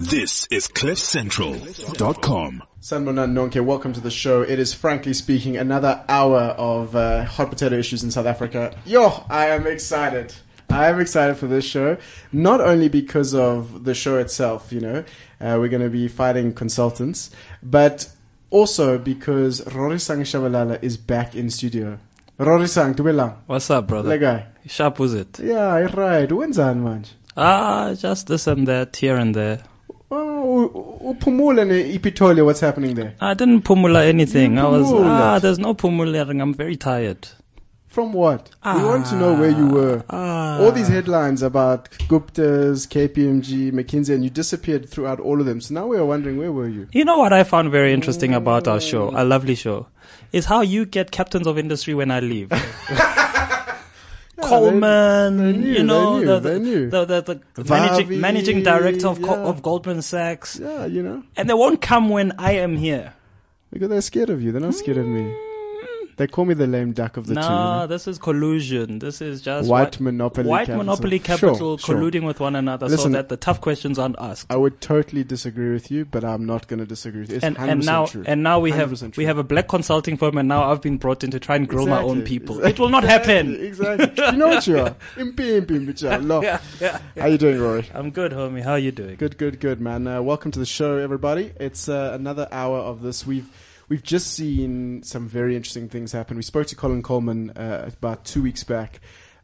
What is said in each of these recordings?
This is CliffCentral.com. Sanbonan Nonke, welcome to the show. It is frankly speaking another hour of uh, hot potato issues in South Africa. Yo, I am excited. I am excited for this show, not only because of the show itself, you know, uh, we're going to be fighting consultants, but also because Rorisang Shabalala is back in studio. Rorisang, tubelang. What's up, brother? Le guy. Sharp was it? Yeah, right. When's that, man? Ah, just this and that, here and there. Oh, Pumula what's happening there? I didn't pumula anything. I was ah, there's no pumulating. I'm very tired. From what? we want to know where you were. Ah, all these headlines about Gupta's, KPMG, McKinsey, and you disappeared throughout all of them. So now we are wondering where were you? You know what I found very interesting about our show, a lovely show, is how you get captains of industry when I leave. Coleman, they knew, you know, they knew, the, they the, the, the, the Vavi, managing, managing director of, Co- of Goldman Sachs, Yeah, you know, and they won't come when I am here. because they're scared of you. They're not scared of me. Mm. They call me the lame duck of the no, two. know? this is collusion. This is just White monopoly white capital. monopoly capital sure. colluding with one another Listen, so that the tough questions aren't asked. I would totally disagree with you, but I'm not going to disagree with you. It's and 100% and now true. and now we have 100% we have a black consulting firm, and now I've been brought in to try and grow my own people. exactly, It will not happen. Exactly. You know what you are? Impi, impi, impi, lo. Yeah, yeah. How you doing, Rory? I'm good, homie. How are you doing? Good, good, good, man. Uh, welcome to the show, everybody. It's uh, another hour of this. We've we've just seen some very interesting things happen. We spoke to Colin Coleman uh, about two weeks back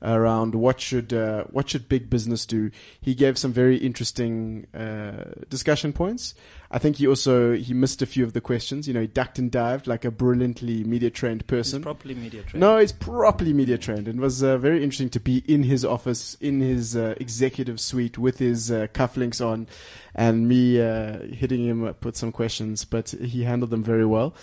around what should uh, what should big business do. He gave some very interesting uh, discussion points. I think he also he missed a few of the questions. You know, he ducked and dived like a brilliantly media trained person. properly media trained. No, it's properly media trained. It was uh, very interesting to be in his office, in his uh, executive suite with his uh, cufflinks on and me uh, hitting him up with some questions, but he handled them very well.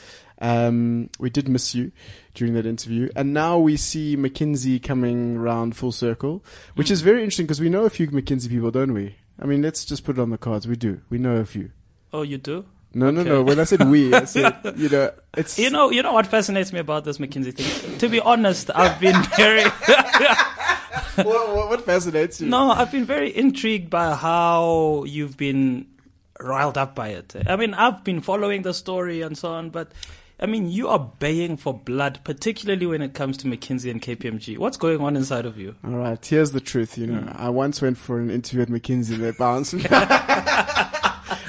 Um, we did miss you during that interview. And now we see McKinsey coming round full circle, which is very interesting because we know a few McKinsey people, don't we? I mean, let's just put it on the cards. We do. We know a few. Oh, you do? No, no, Okay. no. When I said we, I said, you know, it's. You know, you know what fascinates me about this McKinsey thing. to be honest, I've been very what, what fascinates you? no, I've been very intrigued by how you've been riled up by it. I mean, I've been following the story and so on, but I mean, you are baying for blood, particularly when it comes to McKinsey and KPMG. What's going on inside of you? All right, here's the truth. You know, Hmm. I once went for an interview at McKinsey. They bounced. me.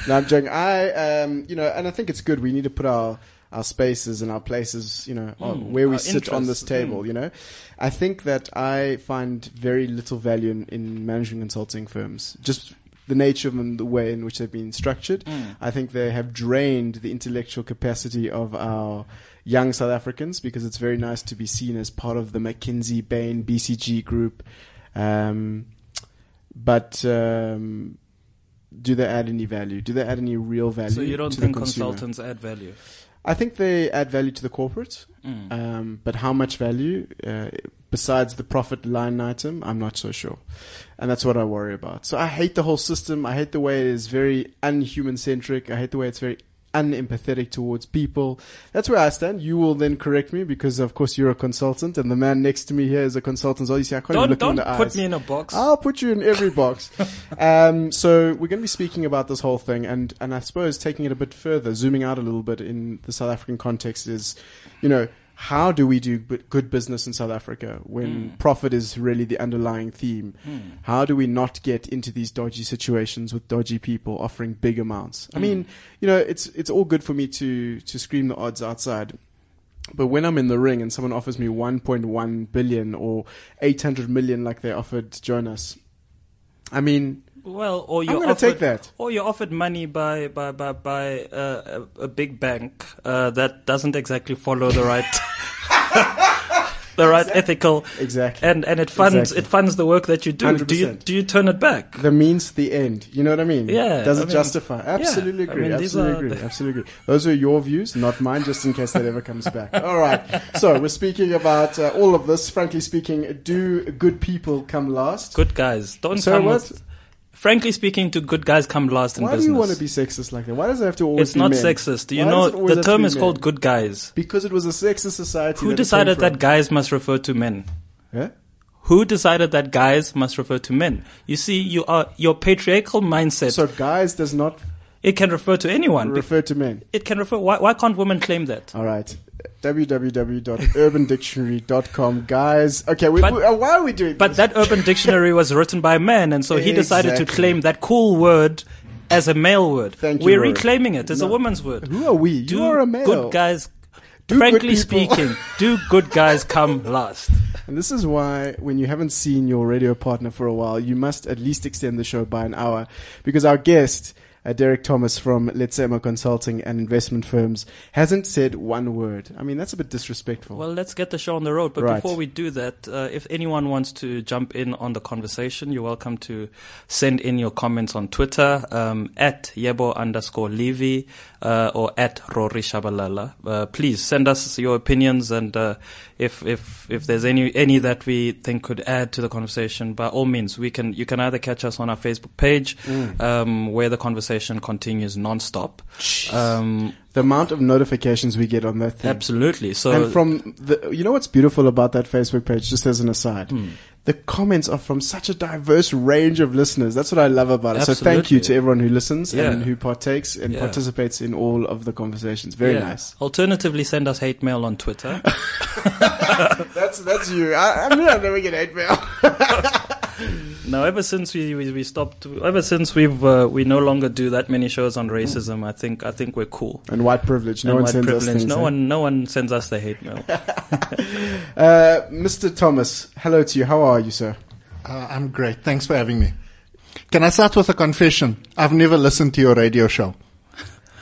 no, I'm joking. I, um, you know, and I think it's good. We need to put our our spaces and our places, you know, on- where we Hmm. sit on this table. mm. You know, I think that I find very little value in, in management consulting firms. Just the nature of them, the way in which they've been structured. Mm. I think they have drained the intellectual capacity of our young South Africans because it's very nice to be seen as part of the McKinsey, Bain, BCG group. Um, but um, do they add any value? Do they add any real value? So you don't to think consultants add value? I think they add value to the corporate, Mm. um, but how much value uh, besides the profit line item, I'm not so sure, and that's what I worry about. So I hate the whole system. I hate the way it is very unhuman centric. I hate the way it's very unempathetic towards people. That's where I stand. You will then correct me because, of course, you're a consultant, and the man next to me here is a consultant. So you see, I can't Don't look in don't the put eyes. me in a box. I'll put you in every box. um, so we're going to be speaking about this whole thing, and and I suppose taking it a bit further, zooming out a little bit in the South African context is, you know, how do we do good business in South Africa when hmm. profit is really the underlying theme? Hmm. How do we not get into these dodgy situations with dodgy people offering big amounts? I hmm. mean, you know, it's it's all good for me to to scream the odds outside. But when I'm in the ring and someone offers me 1.1 billion or 800 million like they offered Jonas, I mean, Well, or I'm you're going to offered, take that. or you're offered money by by by by uh, a, a big bank uh, that doesn't exactly follow the right the right ethical Exactly. and and it funds Exactly. it funds the work that you do. Do you 100%. do you turn it back? the means the end. You know what I mean? Yeah, Does I it mean- justify? Absolutely I agree. mean, absolutely agree. Absolutely agree. Those are your views, not mine, just in case that ever comes back. All right. So we're speaking about uh, all of this. Frankly speaking, do good people come last? Good guys don't So come what? with. Frankly speaking, do good guys come last in business. Why do you want to be sexist like that? Why does it have to always it's be not men? sexist. Do you Why know does it always the have to term be is men? called good guys? Because it was a sexist society. Who that it decided that guys must refer to men? Yeah? Who decided that guys must refer to men? You see, you are your patriarchal mindset. So guys does not it can refer to anyone. refer to men. It can refer. Why, why can't women claim that? All right. www.urbandictionary.com. Guys, okay, we, But- we- uh, why are we doing this? But this? that Urban Dictionary was written by a man, and so he decided to claim that cool word as a male word. Thank you, We're Rory. reclaiming it as a woman's word. Who are we? You Do are a male. good guys. Do frankly good speaking, do good guys come last? And this is why, when you haven't seen your radio partner for a while, you must at least extend the show by an hour. Because our guest, uh, Derek Thomas from Letsema Consulting and Investment Firms, hasn't said one word. I mean, that's a bit disrespectful. Well, let's get the show on the road. But Right. before we do that, uh, if anyone wants to jump in on the conversation, you're welcome to send in your comments on Twitter um, at yebo underscore levy uh, or at Rory Shabalala. Uh, please send us your opinions and uh, if if if there's any any that we think could add to the conversation, by all means, we can you can either catch us on our Facebook page um, where the conversation continues non-stop. Um, the amount of notifications we get on that thing. absolutely. So and from the, you know what's beautiful about that Facebook page, just as an aside? Hmm. The comments are from such a diverse range of listeners. That's what I love about it. So thank you to everyone who listens Yeah. and who partakes and Yeah. participates in all of the conversations. Very Yeah. nice. Alternatively, send us hate mail on Twitter. That's that's you. I, I mean, I never get hate mail. no, ever since we, we, we stopped, ever since we've uh, we no longer do that many shows on racism, I think I think we're cool. And white privilege. No And one white sends us things. No eh? one, no one sends us the hate mail. Uh, Mr. Thomas, hello to you. How are you, sir? Uh, I'm great. Thanks for having me. Can I start with a confession? I've never listened to your radio show.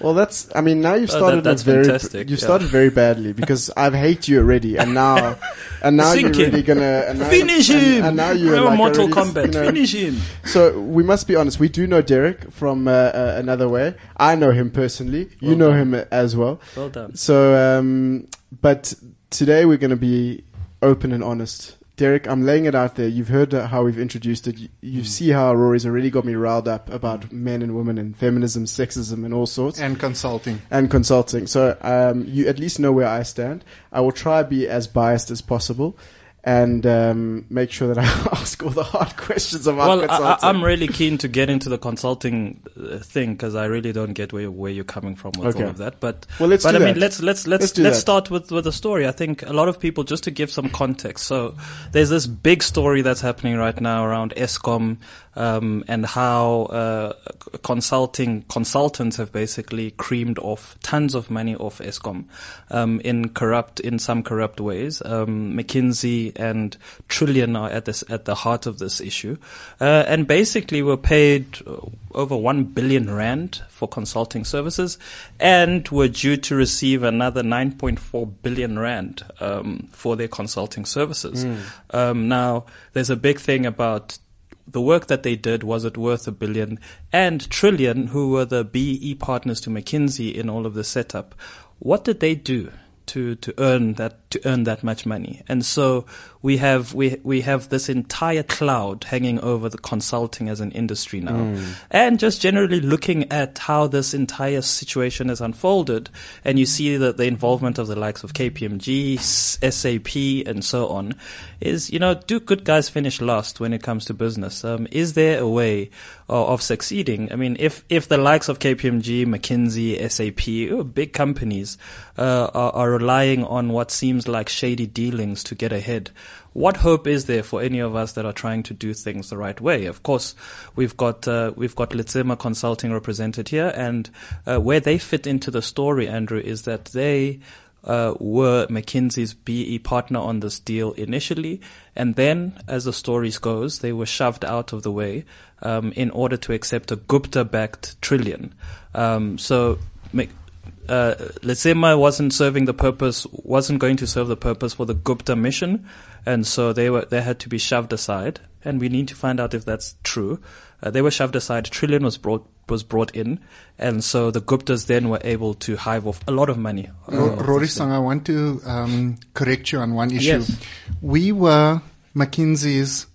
Well, that's. I mean, now you've Oh, that- started that's it very. fantastic, You've yeah. started very badly because I've hate you already, and now, and now Sink you're him. really gonna and now, Finish and, him. And now you're Remember like Mortal already, Kombat. you know, Finish him. So we must be honest. We do know Derek from uh, uh, another way. I know him personally. You Well know done. him as well. Well done. So, um, but today we're going to be open and honest. Derek, I'm laying it out there. You've heard how we've introduced it. You, you see how Rory's already got me riled up about men and women and feminism, sexism, and all sorts And consulting. and consulting. So um, you at least know where I stand. I will try to be as biased as possible and um, make sure that I ask all the hard questions about Well, I, I, consulting. I'm really keen to get into the consulting uh, thing because I really don't get where where you're coming from with Okay. all of that. But Well, let's but I mean, let's let's let's Let's let's start with with the story. I think a lot of people just to give some context. So there's this big story that's happening right now around Eskom um, and how uh, consulting consultants have basically creamed off tons of money off Eskom um, in corrupt in some corrupt ways. Um, And Trillian are at this at the heart of this issue, uh, and basically were paid over one billion rand for consulting services, and were due to receive another 9.4 billion rand um, for their consulting services. Um, now, there's a big thing about the work that they did. Was it worth a billion? And Trillian who were the BE partners to McKinsey in all of the setup what did they do to to earn that to earn that much money. And so we have we we have this entire cloud hanging over the consulting as an industry now. And just generally looking at how this entire situation has unfolded and you see that the involvement of the likes of KPMG SAP and so on is you know do good guys finish last when it comes to business? Um, is there a way of, of succeeding? I mean if if the likes of KPMG McKinsey SAP big companies uh, are, are relying on what seems like shady dealings to get ahead what hope is there for any of us that are trying to do things the right way? Of course, we've got uh, we've got Letsema Consulting represented here, and uh, where they fit into the story, Andrew, is that they uh, were McKinsey's BE partner on this deal initially, and then, as the stories goes, they were shoved out of the way um, in order to accept a Gupta-backed Trillian. Um, so. Uh, Letsema wasn't serving the purpose, wasn't going to serve the purpose for the Gupta mission, and so they were they had to be shoved aside. And we need to find out if that's true. Uh, they were shoved aside. Trillian was brought was brought in, and so the Guptas then were able to hive off a lot of money. Uh, Rorisang, I want to um, correct you on one issue. Yes. We were McKinsey's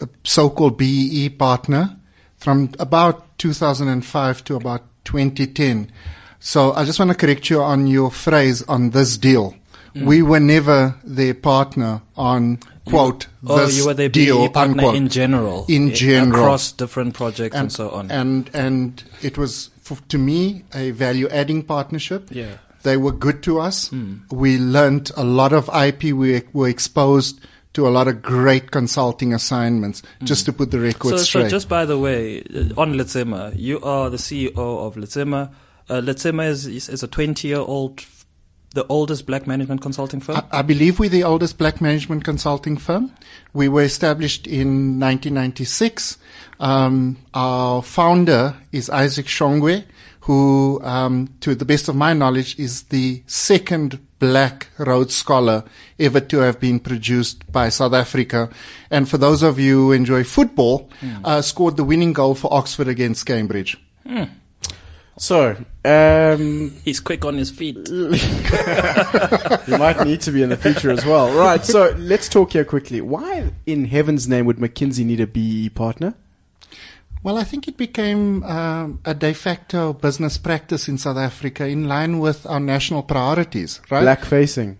uh, so-called BEE partner from about 2005 to about 2010. So I just want to correct you on your phrase on this deal. Mm. We were never their partner on quote Oh, this you were their deal partner unquote. in general. In general. Across different projects and, so on. And and it was f to me a value adding partnership. Yeah. They were good to us. Hmm. We learned a lot of IP. We were exposed to a lot of great consulting assignments. Just to put the record so, straight. so just by the way, uh, on Letsema, you are the CEO of Letsema. Uh, Letsema is, is, is a 20 year old, the oldest black management consulting firm. I, I believe we're the oldest black management consulting firm. We were established in 1996. Um, our founder is Isaac Shongwe, who, um, to the best of my knowledge, is the second black Rhodes Scholar ever to have been produced by South Africa. And for those of you who enjoy football, uh, scored the winning goal for Oxford against Cambridge. So, um, He's quick on his feet. you might need to be in the future as well. Right, so let's talk here quickly. Why in heaven's name would McKinsey need a BE partner? Well, I think it became um, a de facto business practice in South Africa in line with our national priorities, right? Black facing.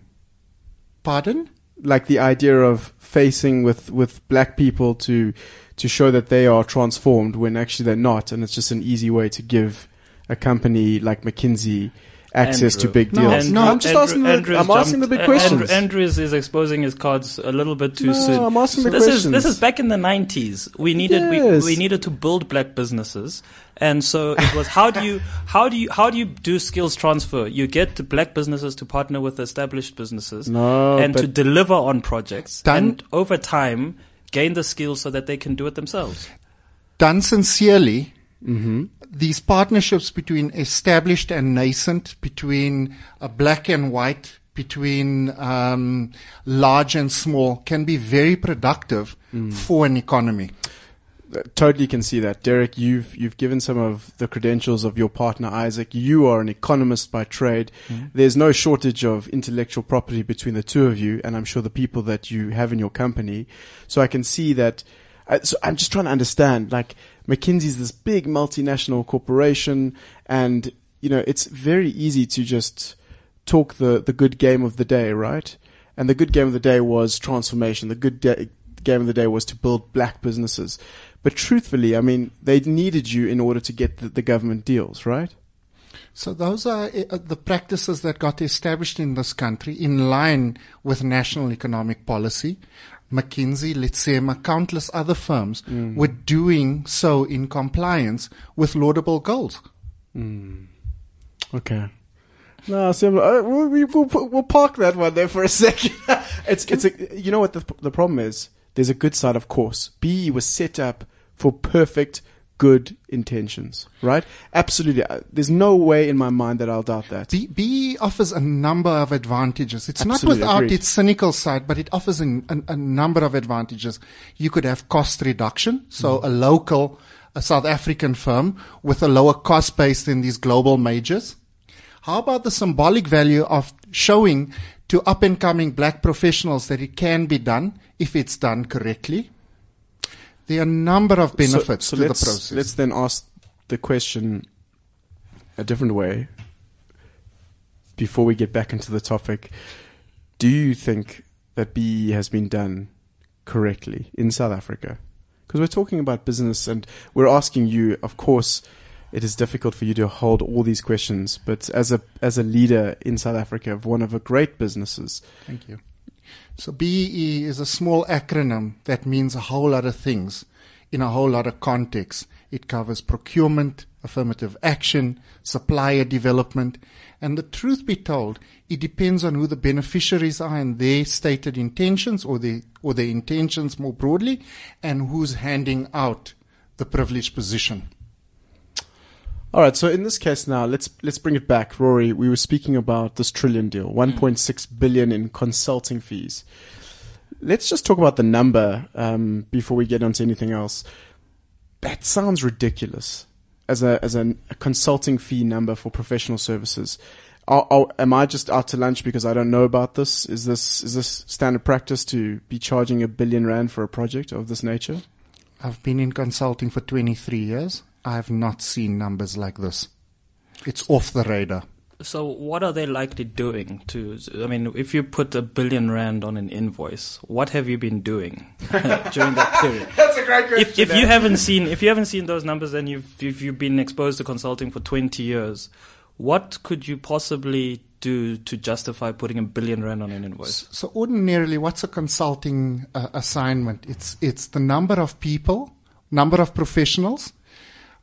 Pardon? Like the idea of facing with, with black people to to show that they are transformed when actually they're not, and it's just an easy way to give a company like McKinsey access to Andrew. big No, deals. no, I'm just asking the, Andrew's I'm asking the jumped- big uh, questions. Andrew, Andrews is exposing his cards a little bit too No, soon. I'm asking the this questions. is this is back in the nineties. We needed Yes. we, we needed to build black businesses, and so it was how do you how do you how do you do skills transfer? You get the black businesses to partner with established businesses, No, and to deliver on projects, Done. and over time gain the skills so that they can do it themselves. Done sincerely, Mm-hmm. these partnerships between established and nascent, between uh, black and white, between um, large and small, can be very productive mm. for an economy. Uh, totally can see that. Derek, you've you've given some of the credentials of your partner Isaac. You are an economist by trade. Mm-hmm. There's no shortage of intellectual property between the two of you, and I'm sure the people that you have in your company. So I can see that. I, so I'm just trying to understand. Like McKinsey's this big multinational corporation, and you know it's very easy to just talk the the good game of the day, right? And the good game of the day was transformation. The good game of the day was to build black businesses. But truthfully, I mean, they needed you in order to get the, the government deals, right? So those are uh, the practices that got established in this country in line with national economic policy. McKinsey, Letsema, countless other firms were doing so in compliance with laudable goals. Okay. No, so uh, we, we'll, we'll park that one there for a second. it's, it's a, you know what the, the problem is? There's a good side, of course. BE was set up for perfect, good intentions, right? Absolutely. Uh, There's no way in my mind that I'll doubt that. B- BE offers a number of advantages. It's Absolutely not without agreed. its cynical side, but it offers an, an, a number of advantages. You could have cost reduction, so Mm. a local, a South African firm with a lower cost base than these global majors. How about the symbolic value of showing to up and coming black professionals that it can be done if it's done correctly? There are a number of benefits so, so to the process. Let's then ask the question a different way before we get back into the topic. Do you think that BE has been done correctly in South Africa? Because we're talking about business and we're asking you, of course, it is difficult for you to hold all these questions, but as a as a leader in South Africa of one of the great businesses, Thank you. So BEE is a small acronym that means a whole lot of things in a whole lot of contexts. It covers procurement, affirmative action, supplier development, and the truth be told, it depends on who the beneficiaries are and their stated intentions or their, or their intentions more broadly and who's handing out the privileged position. All right. So in this case now, let's let's bring it back, Rory. We were speaking about this Trillian deal, 1.6 billion in consulting fees. Let's just talk about the number um, before we get onto anything else. That sounds ridiculous as a as an, a consulting fee number for professional services. Are, are, am I just out to lunch because I don't know about this? Is this is this standard practice to be charging a billion rand for a project of this nature? I've been in consulting for 23 years. I have not seen numbers like this. It's off the radar. So, what are they likely doing to? I mean, if you put a billion rand on an invoice, what have you been doing during that period? That's a great question. If, if you haven't seen, if you haven't seen those numbers, then you've if you've been exposed to consulting for twenty years, what could you possibly do to justify putting a billion rand on an invoice? So ordinarily, what's a consulting uh, assignment? It's it's the number of people, number of professionals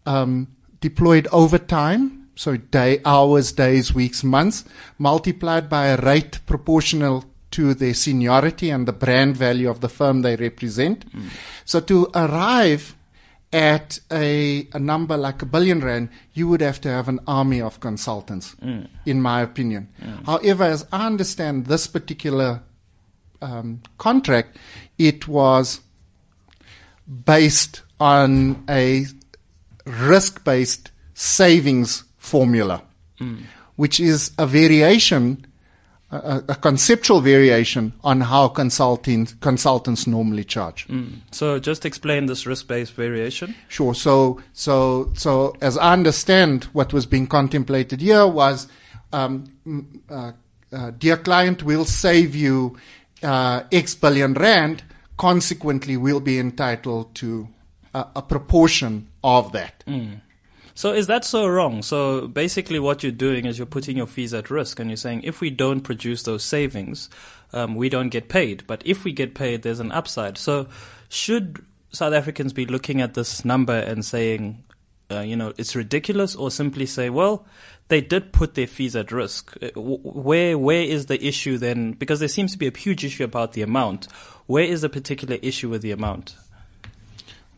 um, deployed over time. So day, hours, days, weeks, months, multiplied by a rate proportional to their seniority and the brand value of the firm they represent. So to arrive at a, a number like a billion rand, you would have to have an army of consultants, in my opinion. However, as I understand this particular um, contract, it was based on a risk based savings formula, which is a variation, a, a conceptual variation on how consulting, consultants normally charge. So, just explain this risk-based variation. Sure. So, so, so as I understand what was being contemplated here was, um, mm, uh, uh, dear client, we'll save you uh, X billion rand. Consequently, we'll be entitled to a, a proportion of that. So is that so wrong? So basically, what you're doing is you're putting your fees at risk, and you're saying if we don't produce those savings, um, we don't get paid. But if we get paid, there's an upside. So should South Africans be looking at this number and saying, uh, you know, it's ridiculous, or simply say, well, they did put their fees at risk. Uh, Where where is the issue then? Because there seems to be a huge issue about the amount. Where is the particular issue with the amount?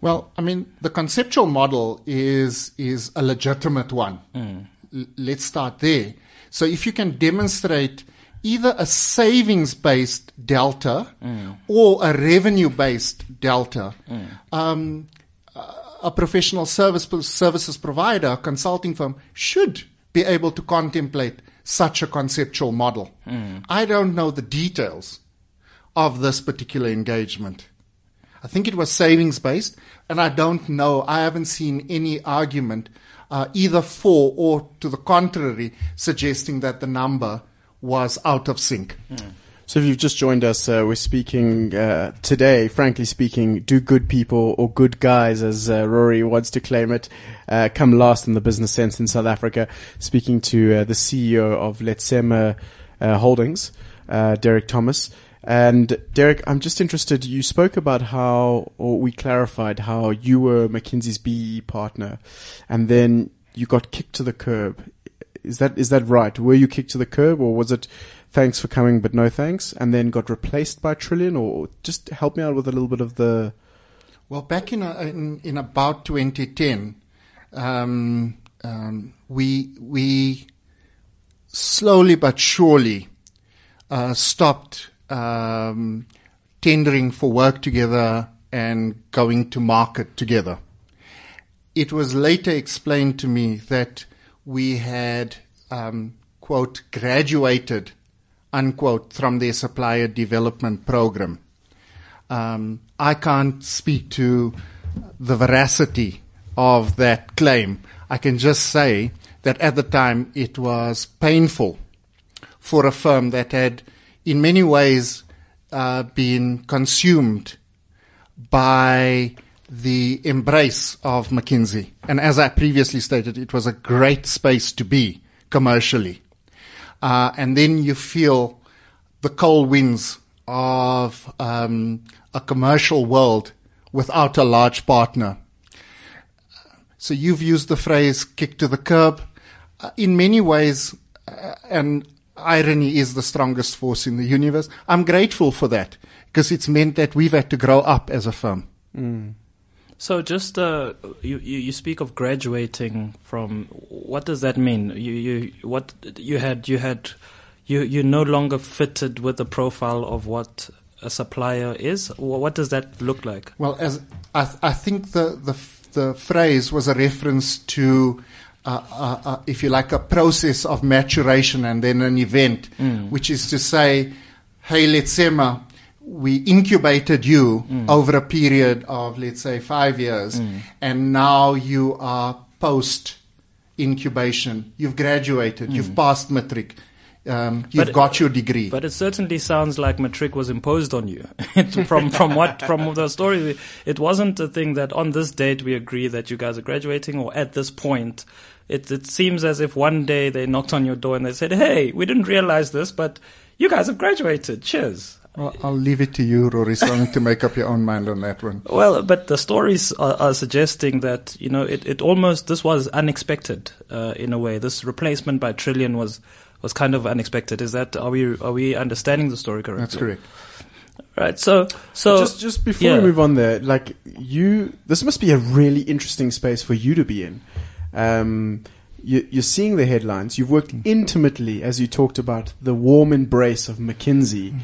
Well, I mean, the conceptual model is is a legitimate one. Hmm. L- let's start there. So, if you can demonstrate either a savings based delta hmm. or a revenue based delta, hmm. um, a- professional service services provider, a consulting firm, should be able to contemplate such a conceptual model. I don't know the details of this particular engagement. I think it was savings based, and I don't know. I haven't seen any argument uh, either for or to the contrary suggesting that the number was out of sync. So if you've just joined us, uh, we're speaking uh, today, frankly speaking, do good people or good guys, as uh, Rory wants to claim it, uh, come last in the business sense in South Africa. Speaking to uh, the CEO of Letsema uh, Holdings, Derek Thomas. And Derek, I'm just interested. You spoke about how, or we clarified how you were McKinsey's BE partner, and then you got kicked to the curb. Is that is that right? Were you kicked to the curb, or was it thanks for coming but no thanks, and then got replaced by Trillian? Or just help me out with a little bit of the. Well, back in, uh, in, in about 2010, um, um, we, we slowly but surely uh, stopped um, tendering for work together and going to market together. It was later explained to me that we had, um, quote, graduated, unquote, from their supplier development program. Um, I can't speak to the veracity of that claim. I can just say that at the time it was painful for a firm that had, in many ways, uh, been consumed by the embrace of McKinsey. And as I previously stated, it was a great space to be commercially. Uh, and then you feel the cold winds of um, a commercial world without a large partner. So you've used the phrase kick to the curb. Uh, in many ways, uh, and irony is the strongest force in the universe. I'm grateful for that because it's meant that we've had to grow up as a firm. So just uh, you, you you speak of graduating from what does that mean? You you what you had you had you you no longer fitted with the profile of what a supplier is. What does that look like? Well, as I, I think the, the f- the phrase was a reference to, uh, uh, uh, if you like, a process of maturation and then an event, which is to say, hey, Letsema, we incubated you over a period of, let's say, five years, and now you are post incubation, you've graduated, you've passed matric, um, you've But- got your degree. But it certainly sounds like matric was imposed on you. from from what from the story, it wasn't a thing that on this date we agree that you guys are graduating, or at this point. It it seems as if one day they knocked on your door and they said, "Hey, we didn't realize this, but you guys have graduated. Cheers." Well, I'll leave it to you, Rorisang, to make up your own mind on that one. Well, but the stories are, are suggesting that you know it, it almost this was unexpected uh, in a way. This replacement by Trillian was was kind of unexpected. Is that are we are we understanding the story correctly? That's correct. Right. So so just just before yeah. we move on there, like you, this must be a really interesting space for you to be in. Um, you, you're seeing the headlines. You've worked intimately, as you talked about, the warm embrace of McKinsey.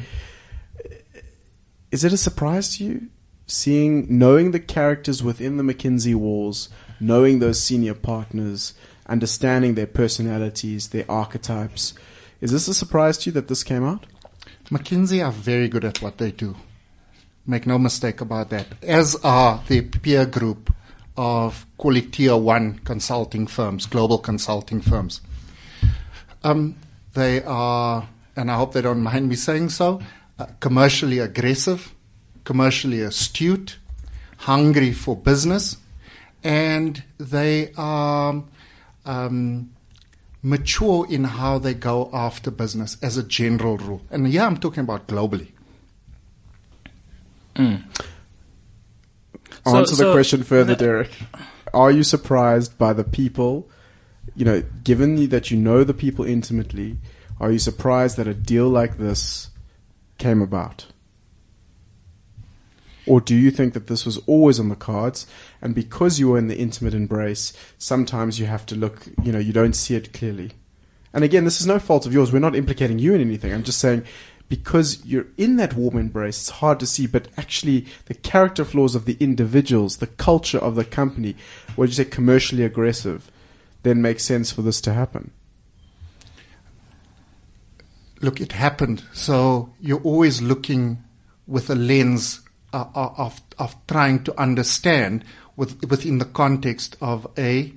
Is it a surprise to you seeing, knowing the characters within the McKinsey walls, knowing those senior partners, understanding their personalities, their archetypes? Is this a surprise to you that this came out? McKinsey are very good at what they do. Make no mistake about that. As are the peer group of call it tier one consulting firms, global consulting firms. Um, they are, and I hope they don't mind me saying so, uh, commercially aggressive, commercially astute, hungry for business, and they are um, mature in how they go after business as a general rule. And yeah, I'm talking about globally. So- Answer the so question further, the- Derek. Are you surprised by the people? You know, given that you know the people intimately, are you surprised that a deal like this came about? Or do you think that this was always on the cards? And because you were in the intimate embrace, sometimes you have to look, you know, you don't see it clearly. And again, this is no fault of yours. We're not implicating you in anything. I'm just saying because you're in that warm embrace, it's hard to see, but actually the character flaws of the individuals, the culture of the company, what you say commercially aggressive, then makes sense for this to happen. Look, it happened. So you're always looking with a lens uh, of, of trying to understand with, within the context of a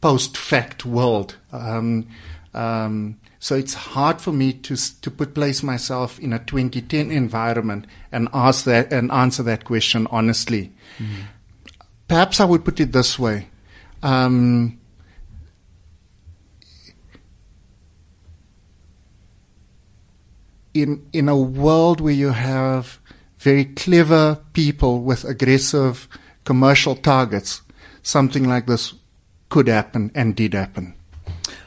post fact world. Um, um, so it's hard for me to to put place myself in a 2010 environment and ask that and answer that question honestly. Perhaps I would put it this way. Um, in in a world where you have very clever people with aggressive commercial targets, something like this could happen and did happen.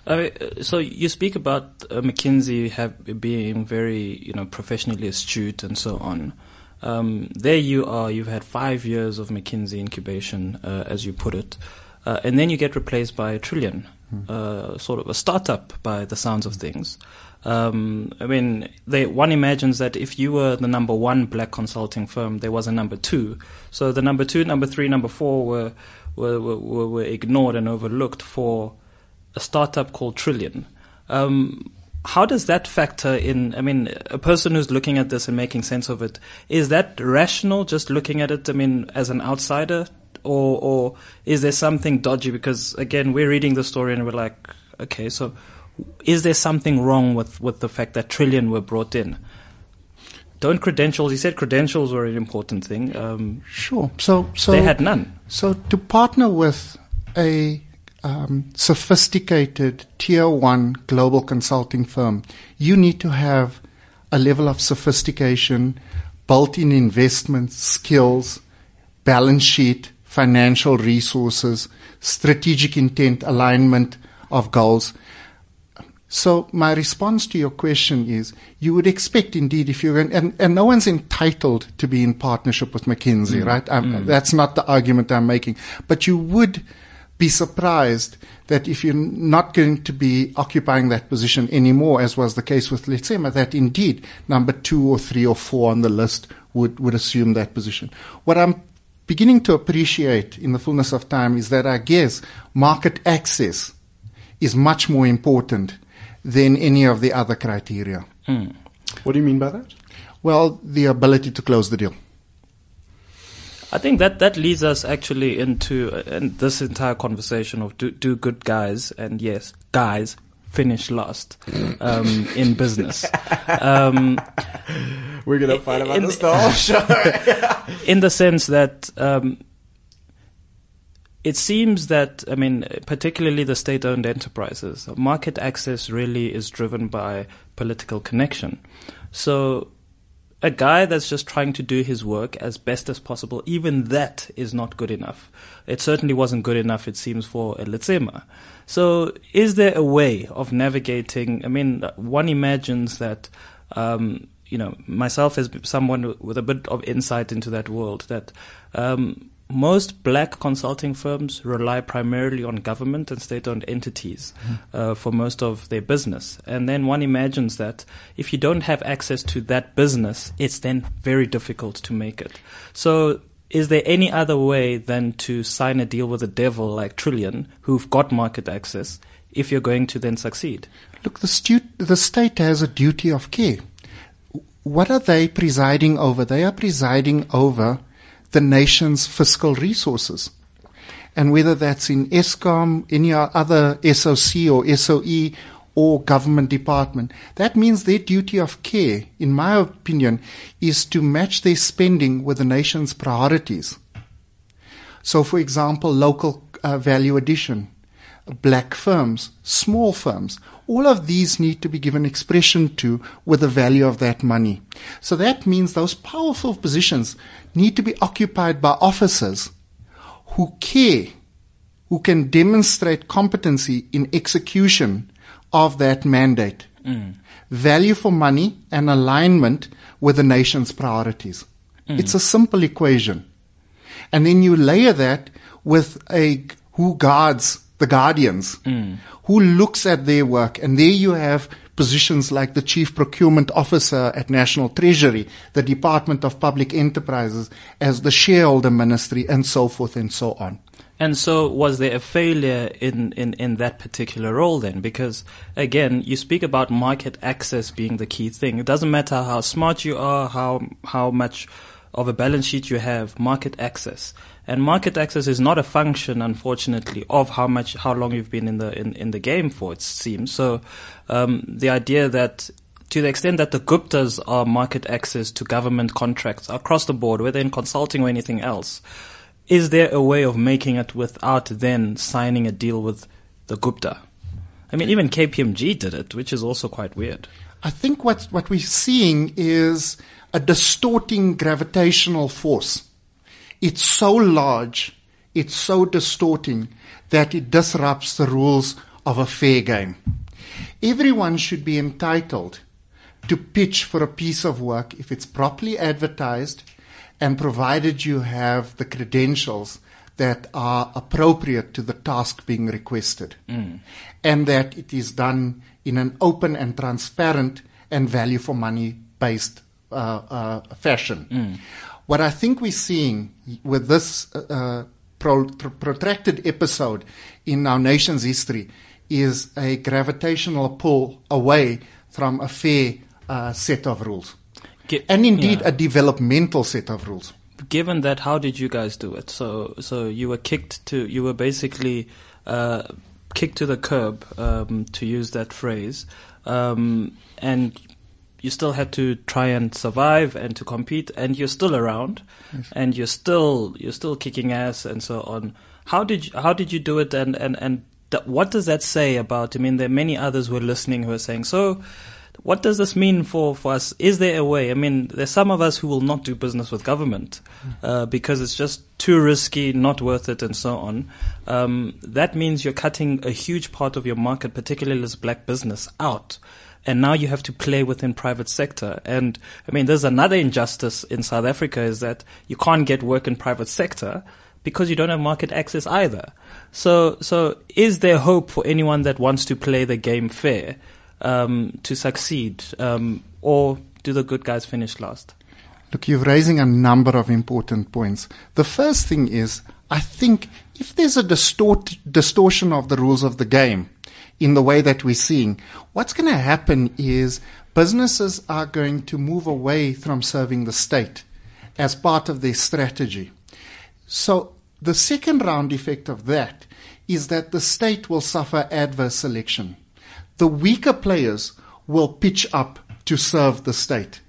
Uh, so you speak about uh, McKinsey have, being very, you know, professionally astute and so on. Um, there you are. You've had five years of McKinsey incubation, uh, as you put it, uh, and then you get replaced by Trillian, uh, sort of a startup by the sounds of things. Um, I mean, they, one imagines that if you were the number one black consulting firm, there was a number two. So the number two, number three, number four were were, were, were ignored and overlooked for a startup called Trillian. Um, how does that factor in? I mean, a person who's looking at this and making sense of it, is that rational just looking at it, I mean, as an outsider? Or, or is there something dodgy? Because again, we're reading the story and we're like, okay, so is there something wrong with, with the fact that Trillian were brought in? Don't credentials, he said credentials were an important thing. Um, Sure. So so they had none. So to partner with a um, sophisticated tier one global consulting firm, you need to have a level of sophistication, built-in investment skills, balance sheet, financial resources, strategic intent, alignment of goals. So my response to your question is, you would expect indeed if you're going, and, and no one's entitled to be in partnership with McKinsey, right? Um, That's not the argument I'm making. But you would be surprised that if you're not going to be occupying that position anymore, as was the case with Letsema, that indeed number two or three or four on the list would, would assume that position. What I'm beginning to appreciate in the fullness of time is that I guess market access is much more important than any of the other criteria. What do you mean by that? Well, the ability to close the deal. I think that that leads us actually into uh, and this entire conversation of do do good guys and yes, guys finish last um, in business. Um, We're gonna fight about in- this the whole show. in the sense that um, it seems that I mean, particularly the state-owned enterprises, market access really is driven by political connection. So, a guy that's just trying to do his work as best as possible, even that is not good enough. It certainly wasn't good enough, it seems, for Elitsema. So, is there a way of navigating? I mean, one imagines that. Um, you know, myself as someone with a bit of insight into that world, that um, most black consulting firms rely primarily on government and state-owned entities uh, for most of their business. And then one imagines that if you don't have access to that business, it's then very difficult to make it. So is there any other way than to sign a deal with a devil like Trillian, who've got market access, if you're going to then succeed? Look, the, stu- the state has a duty of care. What are they presiding over? They are presiding over the nation's fiscal resources. And whether that's in Eskom, any other SOC or SOE or government department, that means their duty of care, in my opinion, is to match their spending with the nation's priorities. So, for example, local uh, value addition, black firms, small firms, all of these need to be given expression to with the value of that money. So that means those powerful positions need to be occupied by officers who care, who can demonstrate competency in execution of that mandate. Mm. Value for money and alignment with the nation's priorities. Mm. It's a simple equation. And then you layer that with a who guards the guardians, who looks at their work, and there you have positions like the chief procurement officer at National Treasury, the Department of Public Enterprises, as the shareholder ministry, and so forth and so on. And so, was there a failure in, in, in that particular role then? Because again, you speak about market access being the key thing. It doesn't matter how smart you are, how how much of a balance sheet you have, market access. And market access is not a function, unfortunately, of how much, how long you've been in the in, in the game for. It seems so. Um, the idea that to the extent that the Guptas are market access to government contracts across the board, whether in consulting or anything else, is there a way of making it without then signing a deal with the Gupta? I mean, even KPMG did it, which is also quite weird. I think what, what we're seeing is a distorting gravitational force. It's so large, it's so distorting that it disrupts the rules of a fair game. Everyone should be entitled to pitch for a piece of work if it's properly advertised and provided you have the credentials that are appropriate to the task being requested. And that it is done in an open and transparent and value for money based uh, uh, fashion. What I think we're seeing with this uh, pro- pro- protracted episode in our nation's history is a gravitational pull away from a fair uh, set of rules. And indeed, yeah. a developmental set of rules. Given that, how did you guys do it? So, so you were kicked to, you were basically uh, kicked to the curb, um, to use that phrase, um, and you still had to try and survive and to compete, and you're still around, and you're still you're still kicking ass and so on. How did you, how did you do it, and and and th- what does that say about? I mean, there are many others who are listening who are saying so. What does this mean for, for us? Is there a way? I mean, there's some of us who will not do business with government uh, because it's just too risky, not worth it, and so on. Um, that means you're cutting a huge part of your market, particularly as black business, out. And now you have to play within private sector. And I mean, there's another injustice in South Africa is that you can't get work in private sector because you don't have market access either. So, so is there hope for anyone that wants to play the game fair um, to succeed, um, or do the good guys finish last? Look, you're raising a number of important points. The first thing is, I think if there's a distort, distortion of the rules of the game in the way that we're seeing, what's going to happen is businesses are going to move away from serving the state as part of their strategy. So the second round effect of that is that the state will suffer adverse selection. The weaker players will pitch up to serve the state.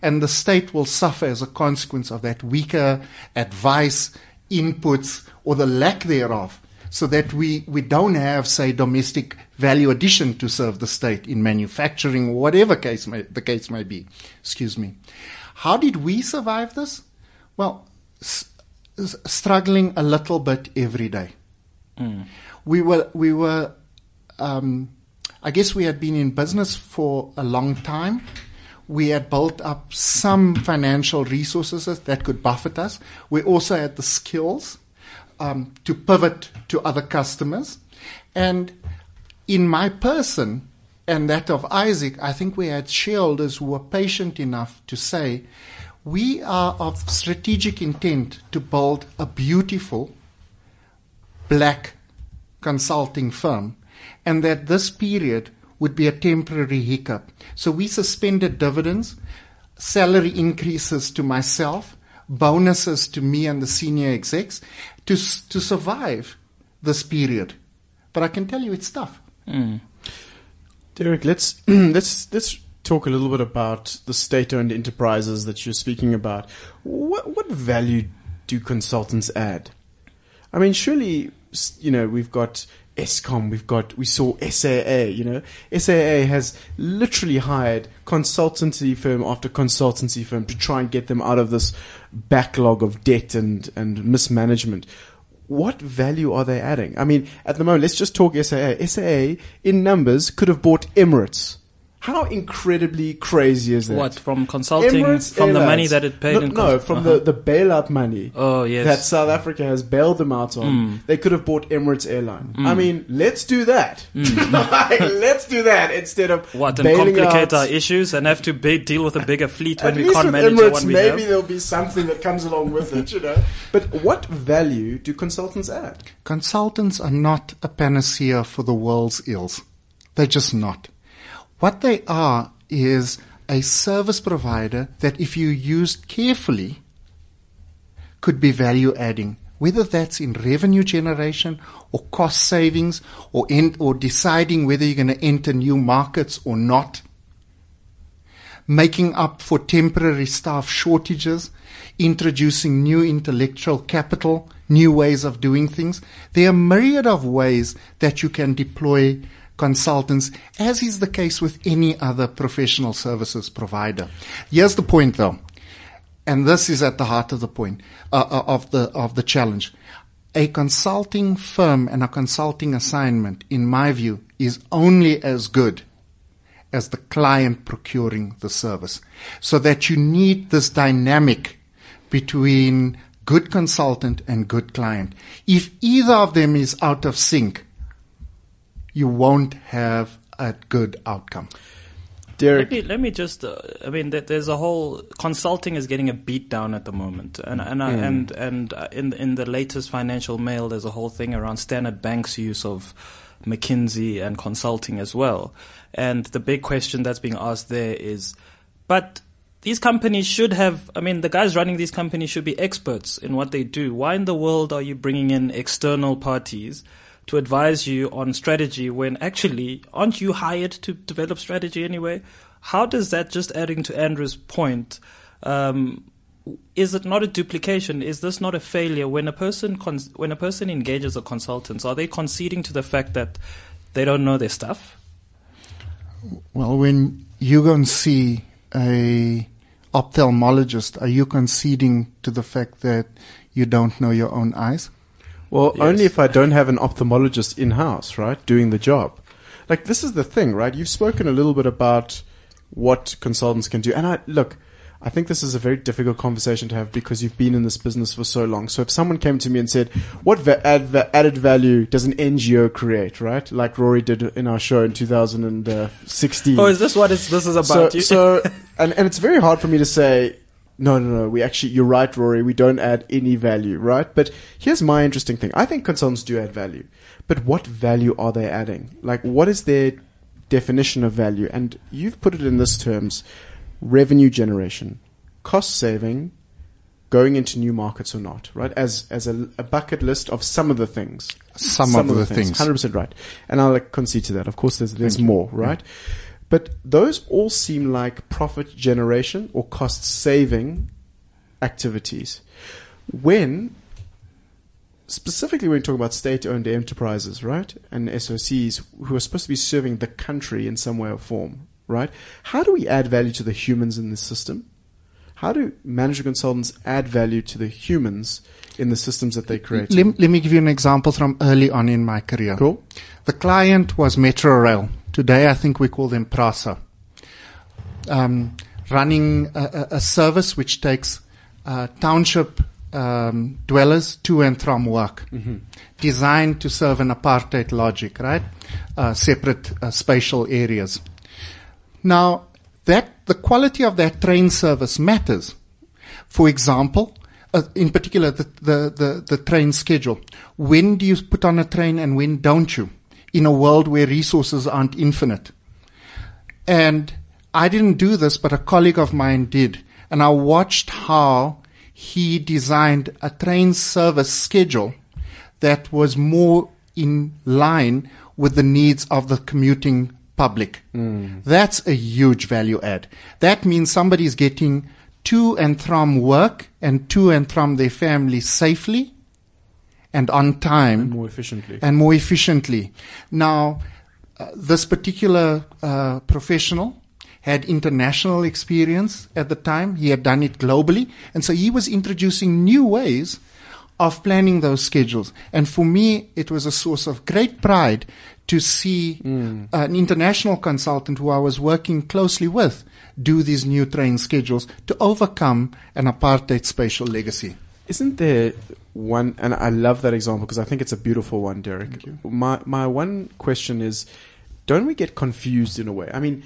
And the state will suffer as a consequence of that weaker advice, inputs, or the lack thereof. So that we, we don't have, say, domestic value addition to serve the state in manufacturing or whatever case may, the case may be. Excuse me. How did we survive this? Well, s- s- struggling a little bit every day. We were, we were, um, I guess we had been in business for a long time. We had built up some financial resources that could buffet us. We also had the skills um, to pivot to other customers. And in my person and that of Isaac, I think we had shareholders who were patient enough to say, we are of strategic intent to build a beautiful black consulting firm and that this period would be a temporary hiccup. So we suspended dividends, salary increases to myself, bonuses to me and the senior execs to, to survive this period. But I can tell you it's tough. Hmm. Derek, let's let's let's talk a little bit about the state-owned enterprises that you're speaking about. What what value do consultants add? I mean, surely you know we've got Eskom, we've got we saw SAA. You know, SAA has literally hired consultancy firm after consultancy firm to try and get them out of this backlog of debt and and mismanagement. What value are they adding? I mean, at the moment, let's just talk SAA. SAA in numbers could have bought Emirates. How incredibly crazy is that? What from consulting Emirates from the money that it paid? No, in no from Uh-huh. the, the bailout money Oh yes. that South Africa has bailed them out on. Mm. They could have bought Emirates Airline. I mean, let's do that. Like, let's do that instead of Mm. what and bailing complicate out. our issues and have to ba- deal with a bigger fleet when At we can't with manage the one we maybe have. there'll be something that comes along with it, you know. But what value do consultants add? Consultants are not a panacea for the world's ills. They're just not. What they are is a service provider that, if you used carefully, could be value adding. Whether that's in revenue generation or cost savings or, en- or deciding whether you're going to enter new markets or not making up for temporary staff shortages, introducing new intellectual capital, new ways of doing things. There are myriad of ways that you can deploy consultants, as is the case with any other professional services provider. Here's the point though, and this is at the heart of the point, uh, uh, of the, of the challenge. A consulting firm and a consulting assignment, in my view, is only as good as the client procuring the service. So that you need this dynamic between good consultant and good client. If either of them is out of sync, you won't have a good outcome. Derek, Let me, let me just. Uh, I mean, there's a whole consulting is getting a beat down at the moment, and and I and and uh, in in the latest Financial Mail, there's a whole thing around Standard Bank's use of McKinsey and consulting as well. And the big question that's being asked there is, but these companies should have. I mean, the guys running these companies should be experts in what they do. Why in the world are you bringing in external parties? To advise you on strategy when actually aren't you hired to develop strategy anyway? How does that just adding to Andrew's point? Um, is it not a duplication? Is this not a failure when a person cons- when a person engages a consultant? Are they conceding to the fact that they don't know their stuff? Well, when you go and see a ophthalmologist, are you conceding to the fact that you don't know your own eyes? Well, Yes. only if I don't have an ophthalmologist in house, right, doing the job. Like this is the thing, right? You've spoken a little bit about what consultants can do, and I look. I think this is a very difficult conversation to have because you've been in this business for so long. So if someone came to me and said, "What va- add, va- added value does an NGO create?" Right, like Rory did in our show in 2016. Oh, is this what is this is about? so, so and, and it's very hard for me to say no no no. We actually you're right rory. We don't add any value right? But here's my interesting thing. I think consultants do add value. But what value are they adding? Like what is their definition of value? And you've put it in this terms revenue generation cost saving going into new markets or not, right? As as a, a bucket list of some of the things. Some, of, the things. Hundred percent right, and I'll like, concede to that. Of course, there's there's more, right? But those all seem like profit generation or cost saving activities. When specifically when we talk about state owned enterprises, right? And SOCs who are supposed to be serving the country in some way or form, right? How do we add value to the humans in this system? How do management consultants add value to the humans in the systems that they create? Let, let me give you an example from early on in my career. Cool. The client was Metro Rail. Today, I think we call them PRASA. Um, running a, a, service which takes uh, township um, dwellers to and from work, designed to serve an apartheid logic, right? Uh, separate uh, spatial areas. Now, that the quality of that train service matters. For example, uh, in particular, the, the, the, the train schedule. When do you put on a train and when don't you? In a world where resources aren't infinite. And I didn't do this, but a colleague of mine did. And I watched how he designed a train service schedule that was more in line with the needs of the commuting public. Mm. That's a huge value add. That means somebody's getting to and from work and to and from their family safely and on time more efficiently. and more efficiently. Now, uh, this particular uh, professional had international experience at the time. He had done it globally. And so he was introducing new ways of planning those schedules. And for me, it was a source of great pride to see an international consultant who I was working closely with do these new train schedules to overcome an apartheid spatial legacy. Isn't there one, and I love that example because I think it's a beautiful one, Derek. My, my one question is, don't we get confused in a way? I mean,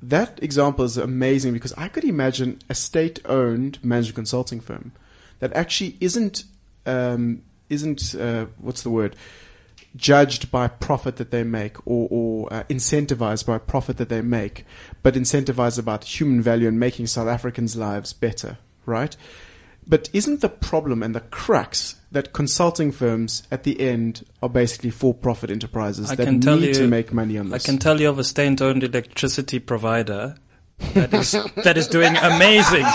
that example is amazing because I could imagine a state-owned management consulting firm that actually isn't, um, isn't, uh, what's the word? judged by profit that they make or, or uh, incentivized by profit that they make, but incentivized about human value and making South Africans' lives better, right? But isn't the problem and the crux that consulting firms at the end are basically for-profit enterprises I that need to make money on this? I can tell you of a state-owned electricity provider that is that is doing amazing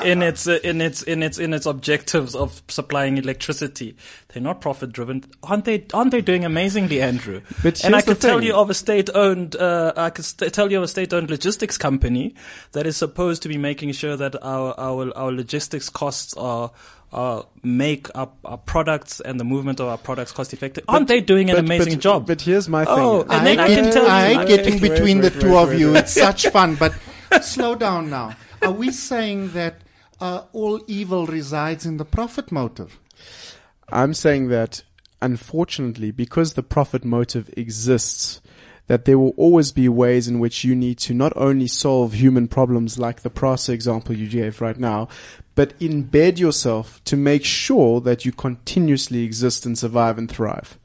in its in its in its in its objectives of supplying electricity. They're not profit-driven, aren't they? Aren't they doing amazingly, Andrew? But and I could tell you of a state-owned uh, I could st- tell you of a state-owned logistics company that is supposed to be making sure that our our our logistics costs are. Uh, make our, our products and the movement of our products cost effective. Aren't they doing an But- amazing but- job? But here's my thing. Oh, and then I hate- can tell you- I hate Wait, getting wait, between wait, the wait, two of you. It's such fun, but slow down now. Are we saying that uh, all evil resides in the profit motive? I'm saying that unfortunately, because the profit motive exists, that there will always be ways in which you need to not only solve human problems like the PRASA example you gave right now, but embed yourself to make sure that you continuously exist and survive and thrive.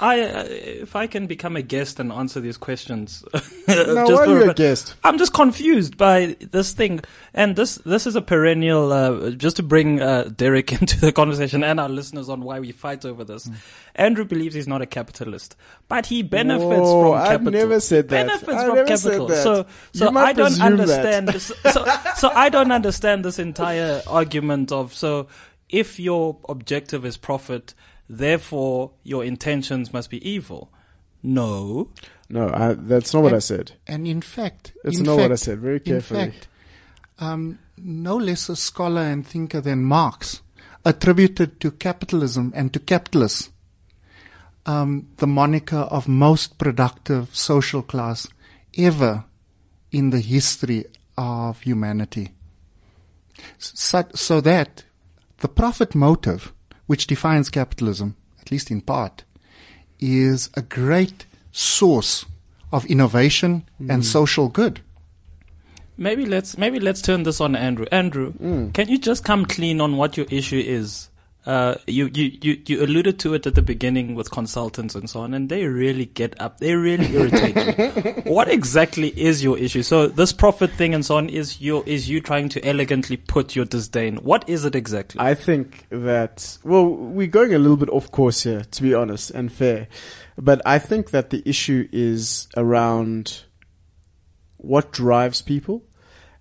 I, uh, if I can become a guest and answer these questions, Now, just why are you a guest? I'm just confused by this thing, and this this is a perennial. Uh, just to bring uh, Derek into the conversation and our listeners on why we fight over this. Hmm. Andrew believes he's not a capitalist, but he benefits Whoa, from I've capital. never said that. Benefits I from capital. So, so I don't understand. So, so I don't understand this entire argument of so if your objective is profit, therefore your intentions must be evil. No. No, I, that's not what I said. And in fact, That's in not what I said. Very carefully. in fact, um, no less a scholar and thinker than Marx attributed to capitalism and to capitalists um, the moniker of most productive social class ever in the history of humanity. So, so that the profit motive, which defines capitalism, at least in part, is a great source of innovation and social good. Maybe let's maybe let's turn this on Andrew. Andrew, Mm. can you just come clean on what your issue is Uh, you, you, you, you alluded to it at the beginning with consultants and so on, and they really get up. They really irritate you. What exactly is your issue? So this profit thing and so on is your, is you trying to elegantly put your disdain. What is it exactly? I think that, well, we're going a little bit off course here, to be honest and fair. But I think that the issue is around what drives people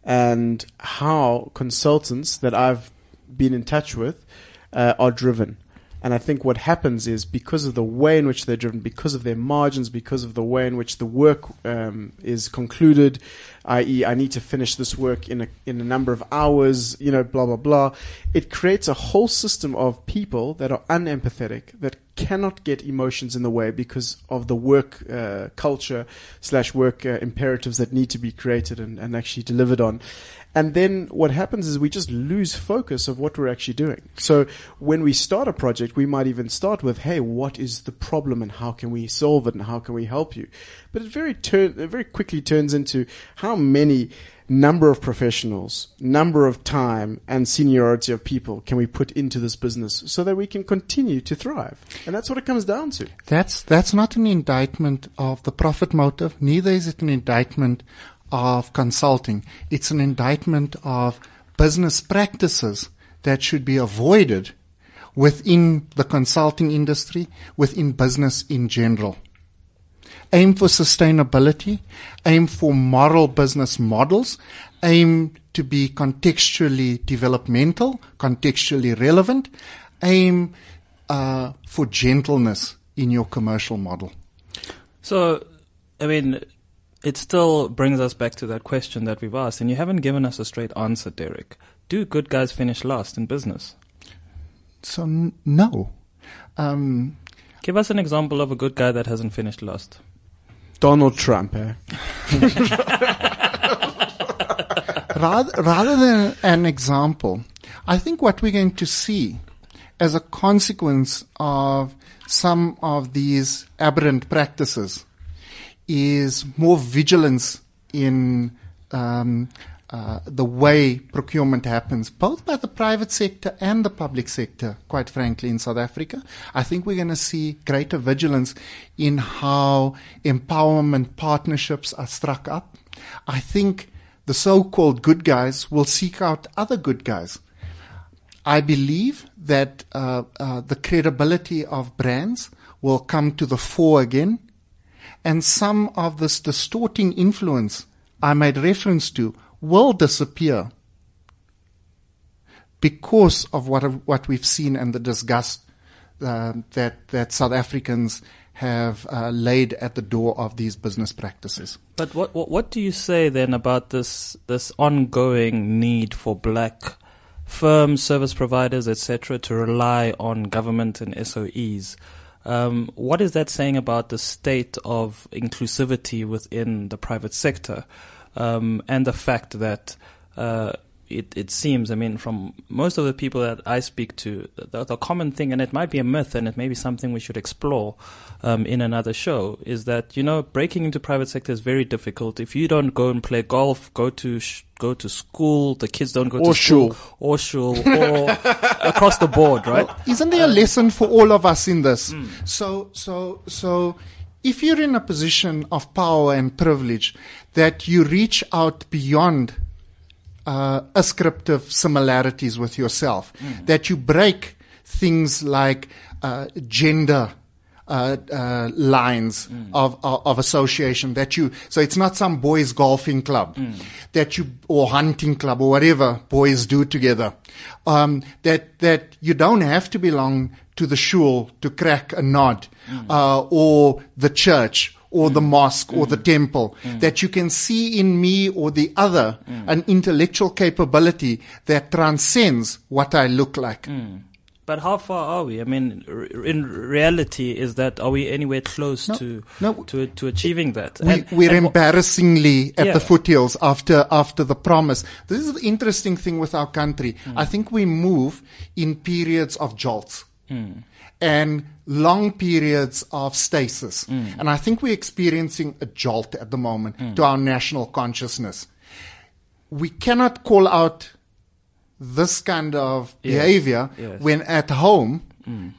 and how consultants that I've been in touch with uh, are driven. And I think what happens is because of the way in which they're driven, because of their margins, because of the way in which the work um, is concluded, i.e., I need to finish this work in a in a number of hours, you know, blah blah blah. It creates a whole system of people that are unempathetic, that cannot get emotions in the way because of the work uh, culture slash work uh, imperatives that need to be created and, and actually delivered on. And then what happens is we just lose focus of what we're actually doing. So when we start a project, we might even start with, "Hey, what is the problem and how can we solve it and how can we help you?" But it very turn it very quickly turns into how many number of professionals, number of time and seniority of people can we put into this business so that we can continue to thrive. And that's what it comes down to. That's that's not an indictment of the profit motive. Neither is it an indictment of consulting. It's an indictment of business practices that should be avoided within the consulting industry, within business in general. Aim for sustainability, aim for moral business models, aim to be contextually developmental, contextually relevant, aim uh, for gentleness in your commercial model. So, I mean, it still brings us back to that question that we've asked, and you haven't given us a straight answer, Derek. Do good guys finish last in business? So n- no. Um, Give us an example of a good guy that hasn't finished last. Donald Trump, eh? rather, rather than an example, I think what we're going to see as a consequence of some of these aberrant practices is more vigilance in um, uh, the way procurement happens, both by the private sector and the public sector, quite frankly, in South Africa. I think we're going to see greater vigilance in how empowerment partnerships are struck up. I think the so-called good guys will seek out other good guys. I believe that uh, uh, the credibility of brands will come to the fore again, and some of this distorting influence I made reference to will disappear because of what what we've seen and the disgust uh, that that South Africans have uh, laid at the door of these business practices. But what, what what do you say then about this this ongoing need for black firms, service providers, etc., to rely on government and SOEs? Um, what is that saying about the state of inclusivity within the private sector, um, and the fact that uh, it, it seems, I mean, from most of the people that I speak to, the, the common thing, and it might be a myth, and it may be something we should explore um, in another show, is that you know breaking into private sector is very difficult. If you don't go and play golf, go to sh- go to school, the kids don't go Or to school, shul. or shul, or across the board, right? Isn't there a lesson for all of us in this? So, so, so, if you're in a position of power and privilege, that you reach out beyond uh, ascriptive similarities with yourself, that you break things like uh, gender. Uh, uh, lines of, of of association that you so it's not some boys golfing club that you or hunting club or whatever boys do together. Um, that that you don't have to belong to the shul to crack a nod uh, or the church or the mm. mosque or the mm. temple mm. that you can see in me or the other an intellectual capability that transcends what I look like. But how far are we? I mean, r- in reality, is that are we anywhere close to no. to to achieving that? We, And- we're and embarrassingly at Yeah. the foothills after after the promise. This is the interesting thing with our country. Hmm. I think we move in periods of jolts. Hmm. And long periods of stasis. Hmm. And I think we're experiencing a jolt at the moment to our national consciousness. We cannot call out this kind of Yes, behavior yes. when at home,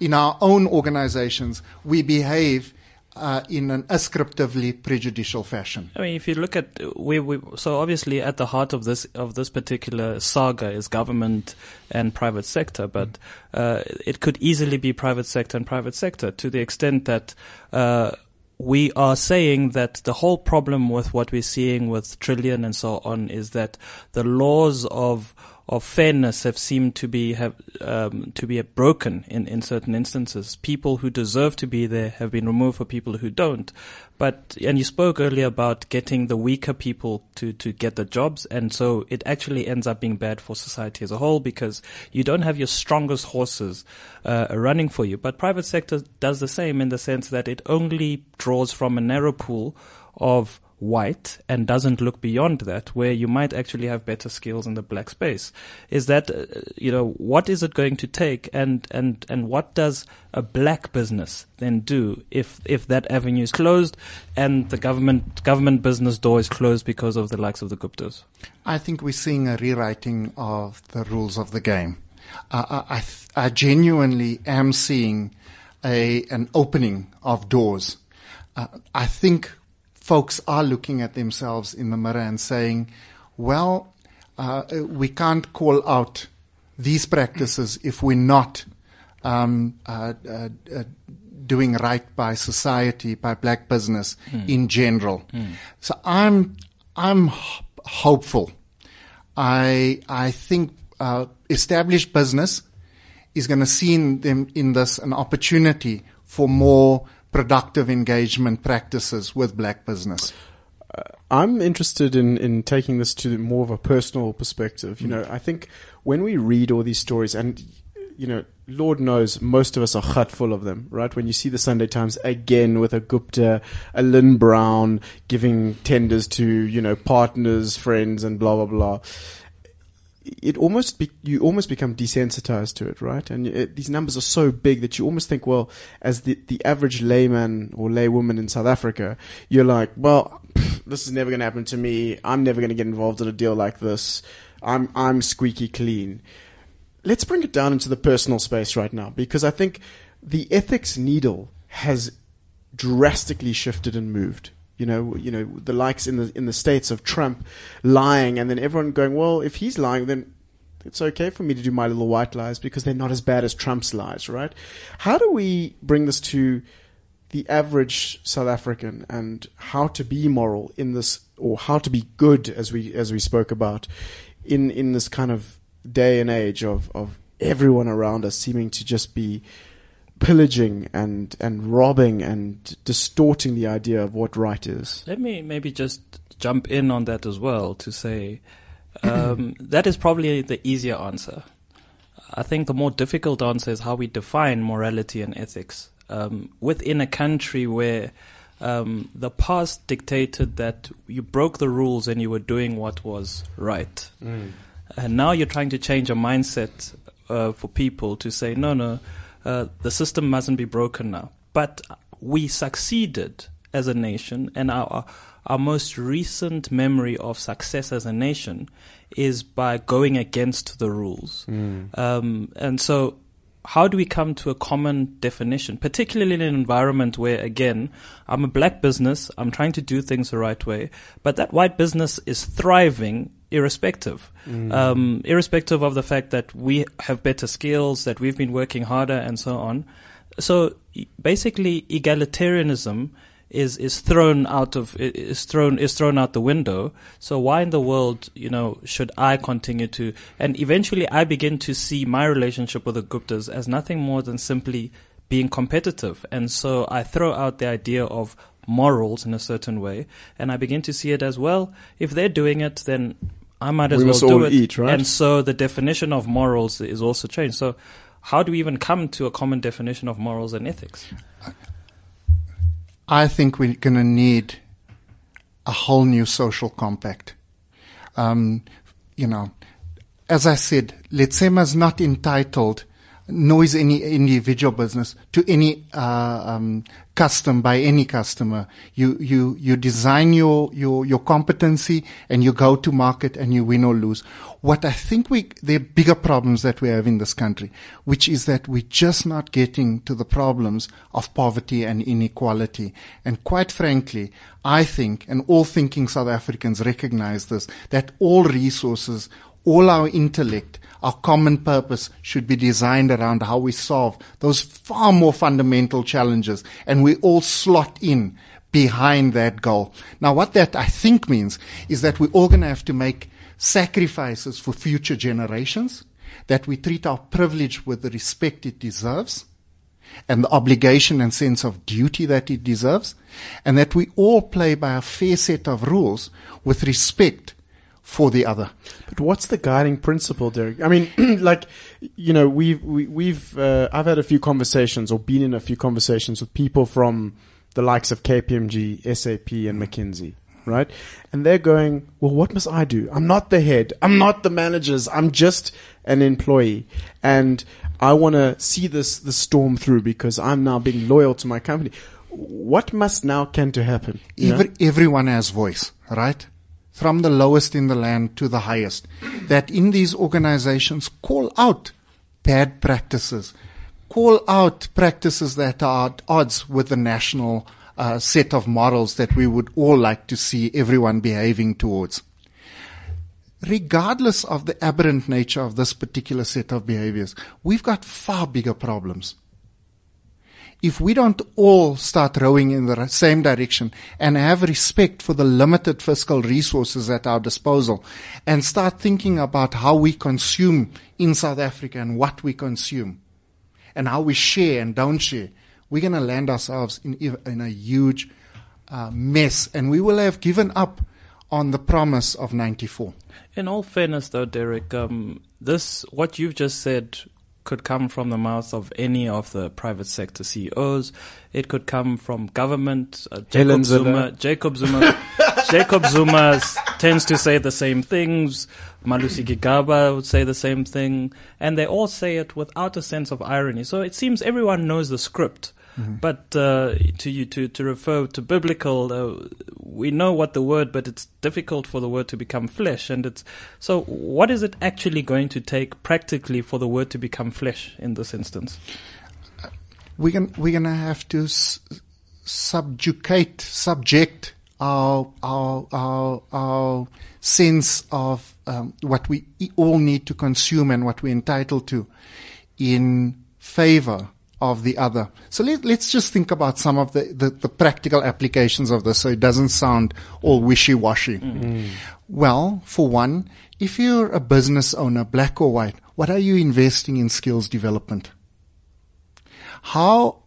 in our own organizations, we behave uh, in an ascriptively prejudicial fashion. I mean, if you look at we, we so obviously at the heart of this of this particular saga is government and private sector, but uh, it could easily be private sector and private sector to the extent that. Uh, we are saying that the whole problem with what we're seeing with Trillian and so on is that the laws of of fairness have seemed to be have um, to be broken in, in certain instances. People who deserve to be there have been removed for people who don't. But and you spoke earlier about getting the weaker people to to get the jobs, and so it actually ends up being bad for society as a whole because you don't have your strongest horses uh, running for you. But private sector does the same in the sense that it only draws from a narrow pool of white and doesn't look beyond that where you might actually have better skills in the black space is that uh, you know what is it going to take and and and what does a black business then do if if that avenue is closed and the government government business door is closed because of the likes of the Guptas I think we're seeing a rewriting of the rules of the game. Uh, I, I, I genuinely am seeing a an opening of doors. Uh, I think folks are looking at themselves in the mirror and saying, "Well, uh, we can't call out these practices if we're not um, uh, uh, uh, doing right by society, by black business in general." So I'm I'm h- hopeful. I I think uh, established business is going to see in them in this an opportunity for more productive engagement practices with black business. Uh, I'm interested in, in taking this to more of a personal perspective. You mm. know, I think when we read all these stories, and you know, Lord knows most of us are hut full of them, right? When you see the Sunday Times again with a Gupta, a Lynne Brown giving tenders to you know partners, friends, and blah blah blah. It almost be, you almost become desensitized to it, right? And it, these numbers are so big that you almost think, well, as the the average layman or laywoman in South Africa, you're like, well, this is never going to happen to me. I'm never going to get involved in a deal like this. I'm I'm squeaky clean. Let's bring it down into the personal space right now because I think the ethics needle has drastically shifted and moved. You know, you know the likes in the in the states of Trump lying, and then everyone going, well, if he's lying, then it's okay for me to do my little white lies because they're not as bad as Trump's lies, right? How do we bring this to the average South African and how to be moral in this, or how to be good, as we as we spoke about, in in this kind of day and age of of everyone around us seeming to just be pillaging and and robbing and distorting the idea of what right is. Let me maybe just jump in on that as well to say um, that is probably the easier answer. I think the more difficult answer is how we define morality and ethics um, within a country where um, the past dictated that you broke the rules and you were doing what was right. And now you're trying to change a mindset uh, for people to say, no, no, uh, the system mustn't be broken now. But we succeeded as a nation, and our our most recent memory of success as a nation is by going against the rules. Um, and so, how do we come to a common definition, particularly in an environment where, again, I'm a black business, I'm trying to do things the right way, but that white business is thriving irrespective, um, irrespective of the fact that we have better skills, that we've been working harder, and so on. So basically, egalitarianism is is thrown out of is thrown is thrown out the window. So why in the world, you know, should I continue to? And eventually, I begin to see my relationship with the Guptas as nothing more than simply being competitive, and so I throw out the idea of morals in a certain way, and I begin to see it as well. If they're doing it, then I might as We well must do all it. eat, right? And so the definition of morals is also changed. So how do we even come to a common definition of morals and ethics? I think we're going to need a whole new social compact. Um, you know, as I said, Letsema is not entitled noise any individual business to any uh, um, custom by any customer. You you you design your your your competency and you go to market and you win or lose. What I think we there are bigger problems that we have in this country, which is that we're just not getting to the problems of poverty and inequality. And quite frankly, I think, and all thinking South Africans recognize this, that all resources, all our intellect, our common purpose should be designed around how we solve those far more fundamental challenges and we all slot in behind that goal. Now what that I think means is that we're all going to have to make sacrifices for future generations, that we treat our privilege with the respect it deserves and the obligation and sense of duty that it deserves, and that we all play by a fair set of rules with respect for the other. But what's the guiding principle, Derek? I mean, like, you know, we've, we, we've, uh, I've had a few conversations or been in a few conversations with people from the likes of KPMG, SAP and McKinsey, right? And they're going, well, what must I do? I'm not the head. I'm not the managers. I'm just an employee. And I want to see this, the storm through because I'm now being loyal to my company. What must now can to happen? Every, everyone has voice, right? From the lowest in the land to the highest. That in these organizations call out bad practices, call out practices that are at odds with the national uh, set of models that we would all like to see everyone behaving towards. Regardless of the aberrant nature of this particular set of behaviors, we've got far bigger problems if we don't all start rowing in the same direction and have respect for the limited fiscal resources at our disposal and start thinking about how we consume in South Africa and what we consume and how we share and don't share, we're going to land ourselves in, in a huge uh, mess and we will have given up on the promise of 94. In all fairness, though, Derek, um, this what you've just said could come from the mouth of any of the private sector CEOs. It could come from government. Uh, Jacob Zuma. Jacob Zuma. Jacob Zuma tends to say the same things. Malusi Gigaba would say the same thing, and they all say it without a sense of irony. So it seems everyone knows the script. But uh, to you to, to refer to biblical, uh, we know what the word, but it's difficult for the word to become flesh. And it's so. What is it actually going to take practically for the word to become flesh in this instance? we're going we're to have to s- subjugate subject our our our our sense of um, what we all need to consume and what we're entitled to in favor of the other. So let, let's just think about some of the, the, the practical applications of this so it doesn't sound all wishy-washy. Well, for one, if you're a business owner, black or white, what are you investing in skills development? How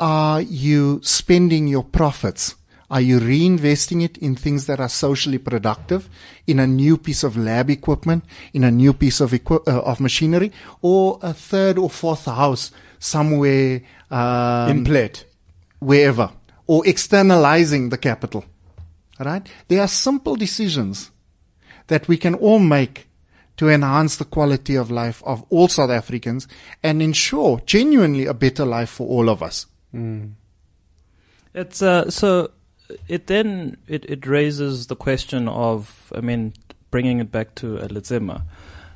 are you spending your profits? Are you reinvesting it in things that are socially productive, in a new piece of lab equipment, in a new piece of equi- uh, of machinery, or a third or fourth house somewhere um, in plate. wherever, or externalizing the capital? Right? There are simple decisions that we can all make to enhance the quality of life of all South Africans and ensure genuinely a better life for all of us. It's uh, so it then it, it raises the question of I mean bringing it back to uh, Letsema.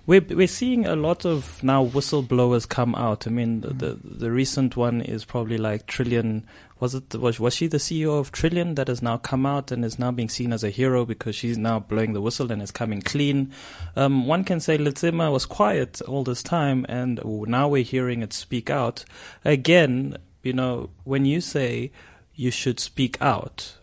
We're we're seeing a lot of now whistleblowers come out. I mean the, the the recent one is probably like Trillian. Was it was was she the CEO of Trillian that has now come out and is now being seen as a hero because she's now blowing the whistle and is coming clean. Um, one can say Letsema was quiet all this time and now we're hearing it speak out again. You know when you say you should speak out.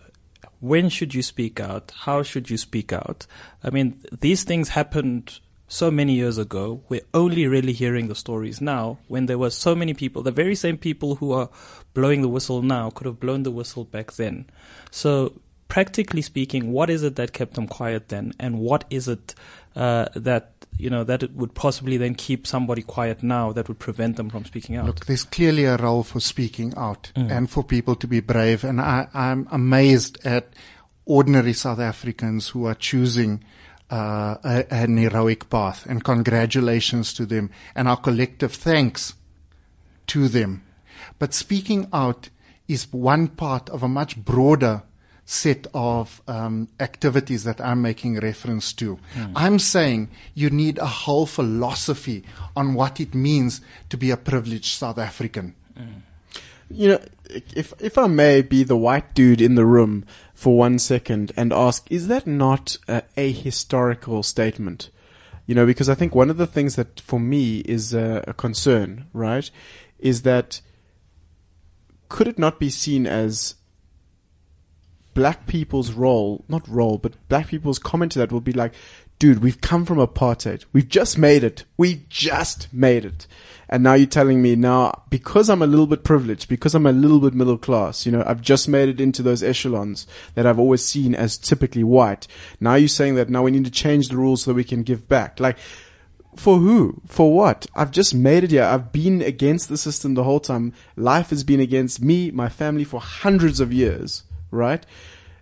When should you speak out? How should you speak out? I mean, these things happened so many years ago. We're only really hearing the stories now when there were so many people, the very same people who are blowing the whistle now could have blown the whistle back then. So, practically speaking, what is it that kept them quiet then? And what is it uh, that, you know, that it would possibly then keep somebody quiet now that would prevent them from speaking out? Look, there's clearly a role for speaking out and for people to be brave. And I, I'm amazed at ordinary South Africans who are choosing uh, a, an heroic path. And congratulations to them. And our collective thanks to them. But speaking out is one part of a much broader set of um, activities that I'm making reference to. I'm saying you need a whole philosophy on what it means to be a privileged South African. You know, if if I may be the white dude in the room for one second and ask, is that not a, historical statement? You know, because I think one of the things that for me is a, a concern, right, is that could it not be seen as black people's role, not role, but black people's comment to that will be like, dude, we've come from apartheid. We've just made it. We just made it. And now you're telling me now, because I'm a little bit privileged, because I'm a little bit middle class, you know, I've just made it into those echelons that I've always seen as typically white. Now you're saying that now we need to change the rules so that we can give back. Like, for who? For what? I've just made it here. I've been against the system the whole time. Life has been against me, my family for hundreds of years, right?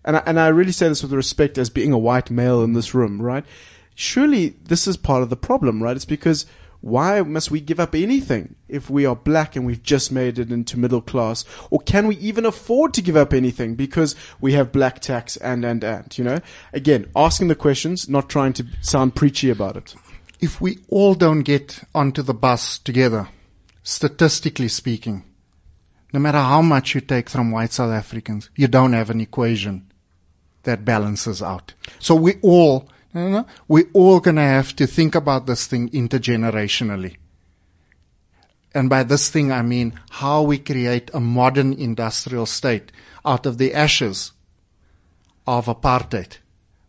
And I, and I really say this with respect as being a white male in this room, right? Surely this is part of the problem, right? It's because why must we give up anything if we are black and we've just made it into middle class? Or can we even afford to give up anything because we have black tax and, and, and, you know? Again, asking the questions, not trying to sound preachy about it. If we all don't get onto the bus together, statistically speaking, no matter how much you take from white South Africans, you don't have an equation that balances out. So we all, no, no, no, we all gonna have to think about this thing intergenerationally. And by this thing, I mean how we create a modern industrial state out of the ashes of apartheid,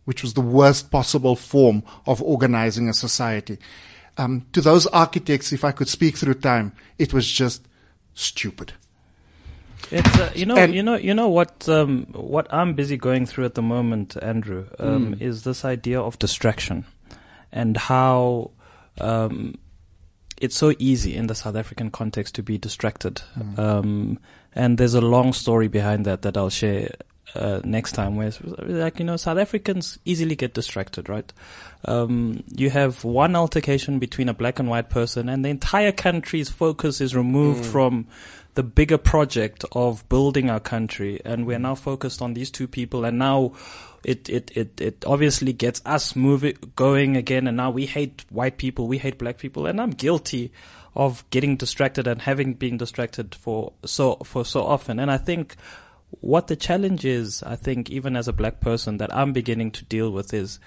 which was the worst possible form of organizing a society. Um, to those architects, if I could speak through time, it was just stupid. It's uh, you know And- you know you know what um, what I'm busy going through at the moment, Andrew, um, is this idea of distraction, and how um, it's so easy in the South African context to be distracted. Um, and there's a long story behind that that I'll share uh, next time. Where it's like you know South Africans easily get distracted, right? Um, you have one altercation between a black and white person, and the entire country's focus is removed from the bigger project of building our country, and we're now focused on these two people, and now it it it, it obviously gets us moving going again, and now we hate white people, we hate black people, and I'm guilty of getting distracted and having been distracted for so for so often, and I think what the challenge is, I think, even as a black person, that I'm beginning to deal with is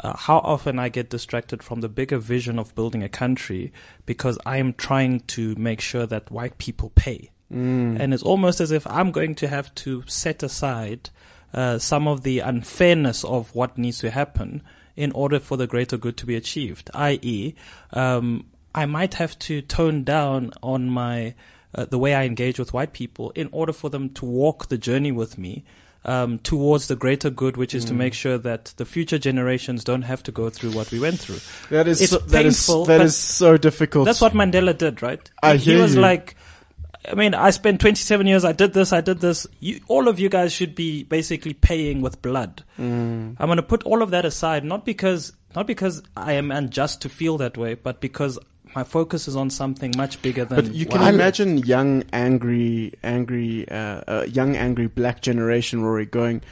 uh, how often I get distracted from the bigger vision of building a country because I am trying to make sure that white people pay. And it's almost as if I'm going to have to set aside uh, some of the unfairness of what needs to happen in order for the greater good to be achieved. I.e., um, I might have to tone down on my uh, the way I engage with white people in order for them to walk the journey with me um, towards the greater good, which is to make sure that the future generations don't have to go through what we went through. That is It's so, that is painful, that but is so difficult. That's what Mandela did, right? I he hear was you. like, I mean, I spent 27 years. I did this. I did this. You, all of you guys should be basically paying with blood. Mm. I'm going to put all of that aside, not because not because I am unjust to feel that way, but because my focus is on something much bigger than. But you can what- imagine young, angry, angry, uh, uh, young, angry black generation, Rory, going,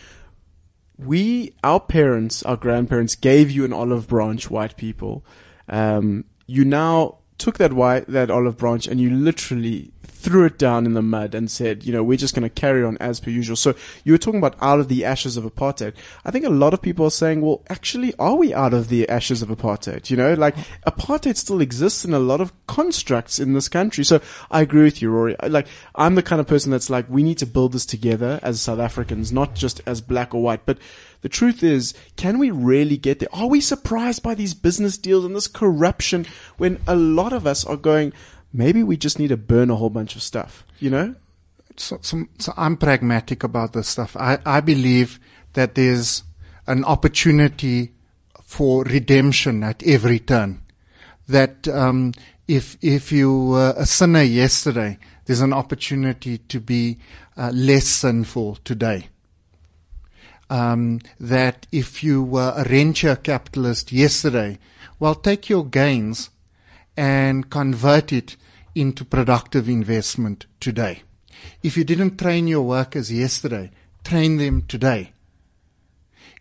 we, our parents, our grandparents gave you an olive branch, white people. Um, you now took that white, that olive branch and you literally threw it down in the mud and said, you know, we're just going to carry on as per usual. So you were talking about out of the ashes of apartheid. I think a lot of people are saying, well, actually, are we out of the ashes of apartheid? You know, like apartheid still exists in a lot of constructs in this country. So I agree with you, Rory. Like, I'm the kind of person that's like, we need to build this together as South Africans, not just as black or white. But the truth is, can we really get there? Are we surprised by these business deals and this corruption when a lot of us are going, maybe we just need to burn a whole bunch of stuff, you know? so, so, so I'm pragmatic about this stuff. I, I believe that there's an opportunity for redemption at every turn. That um, if if you were a sinner yesterday, there's an opportunity to be uh, less sinful today. Um, that if you were a rentier capitalist yesterday, well, take your gains and convert it into productive investment today. If you didn't train your workers yesterday, train them today.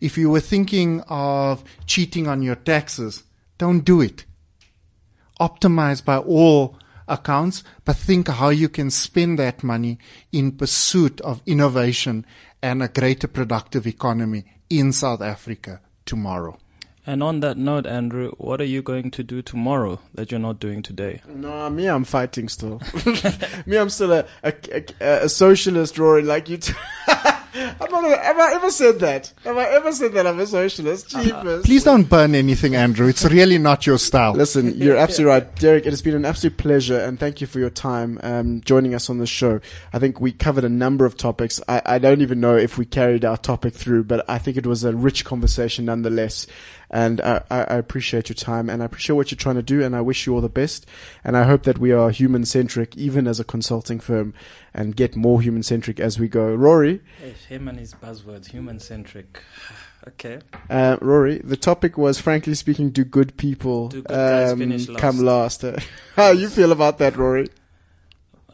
If you were thinking of cheating on your taxes, don't do it. Optimize by all accounts, but think how you can spend that money in pursuit of innovation and a greater productive economy in South Africa tomorrow. And on that note, Andrew, what are you going to do tomorrow that you're not doing today? No, me, I'm fighting still. me, I'm still a, a, a, a socialist, Rory, like you. T- I'm not a, have I ever said that? Have I ever said that I'm a socialist? Uh, Jeepers. Please don't burn anything, Andrew. It's really not your style. Listen, you're absolutely right. Derek, it has been an absolute pleasure and thank you for your time um, joining us on the show. I think we covered a number of topics. I, I don't even know if we carried our topic through, but I think it was a rich conversation nonetheless. And I, I appreciate your time and I appreciate what you're trying to do and I wish you all the best. And I hope that we are human centric, even as a consulting firm, and get more human centric as we go. Rory, Him and his buzzwords, human centric. Okay. Uh, Rory, the topic was, frankly speaking, do good people Do good um, finish come last? How you feel about that, Rory?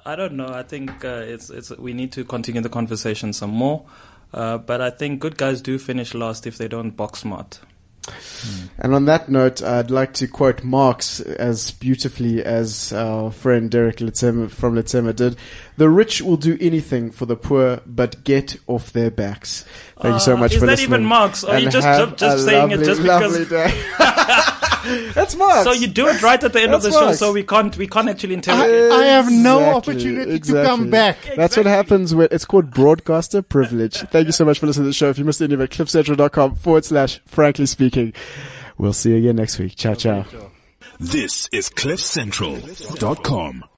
I don't know. I think uh, it's it's we need to continue the conversation some more. Uh, but I think good guys do finish last if they don't box smart. Hmm. And on that note, I'd like to quote Marx as beautifully as our friend Derek Letsema from Letsema did. The rich will do anything for the poor, but get off their backs. Thank you so much Uh, much is for that even Marx? Or And you just have just, just a saying lovely, it just because? day. That's Marx. So you do it right at the end of the That's show, so we can't we can't actually I, interrogate. I have no Exactly, opportunity to come back. That's what happens when it's called broadcaster privilege. Thank you so much for listening to the show. If you missed any of it, cliffcentral.com forward slash frankly speaking. We'll see you again next week. Ciao, ciao. This is CliffCentral.com.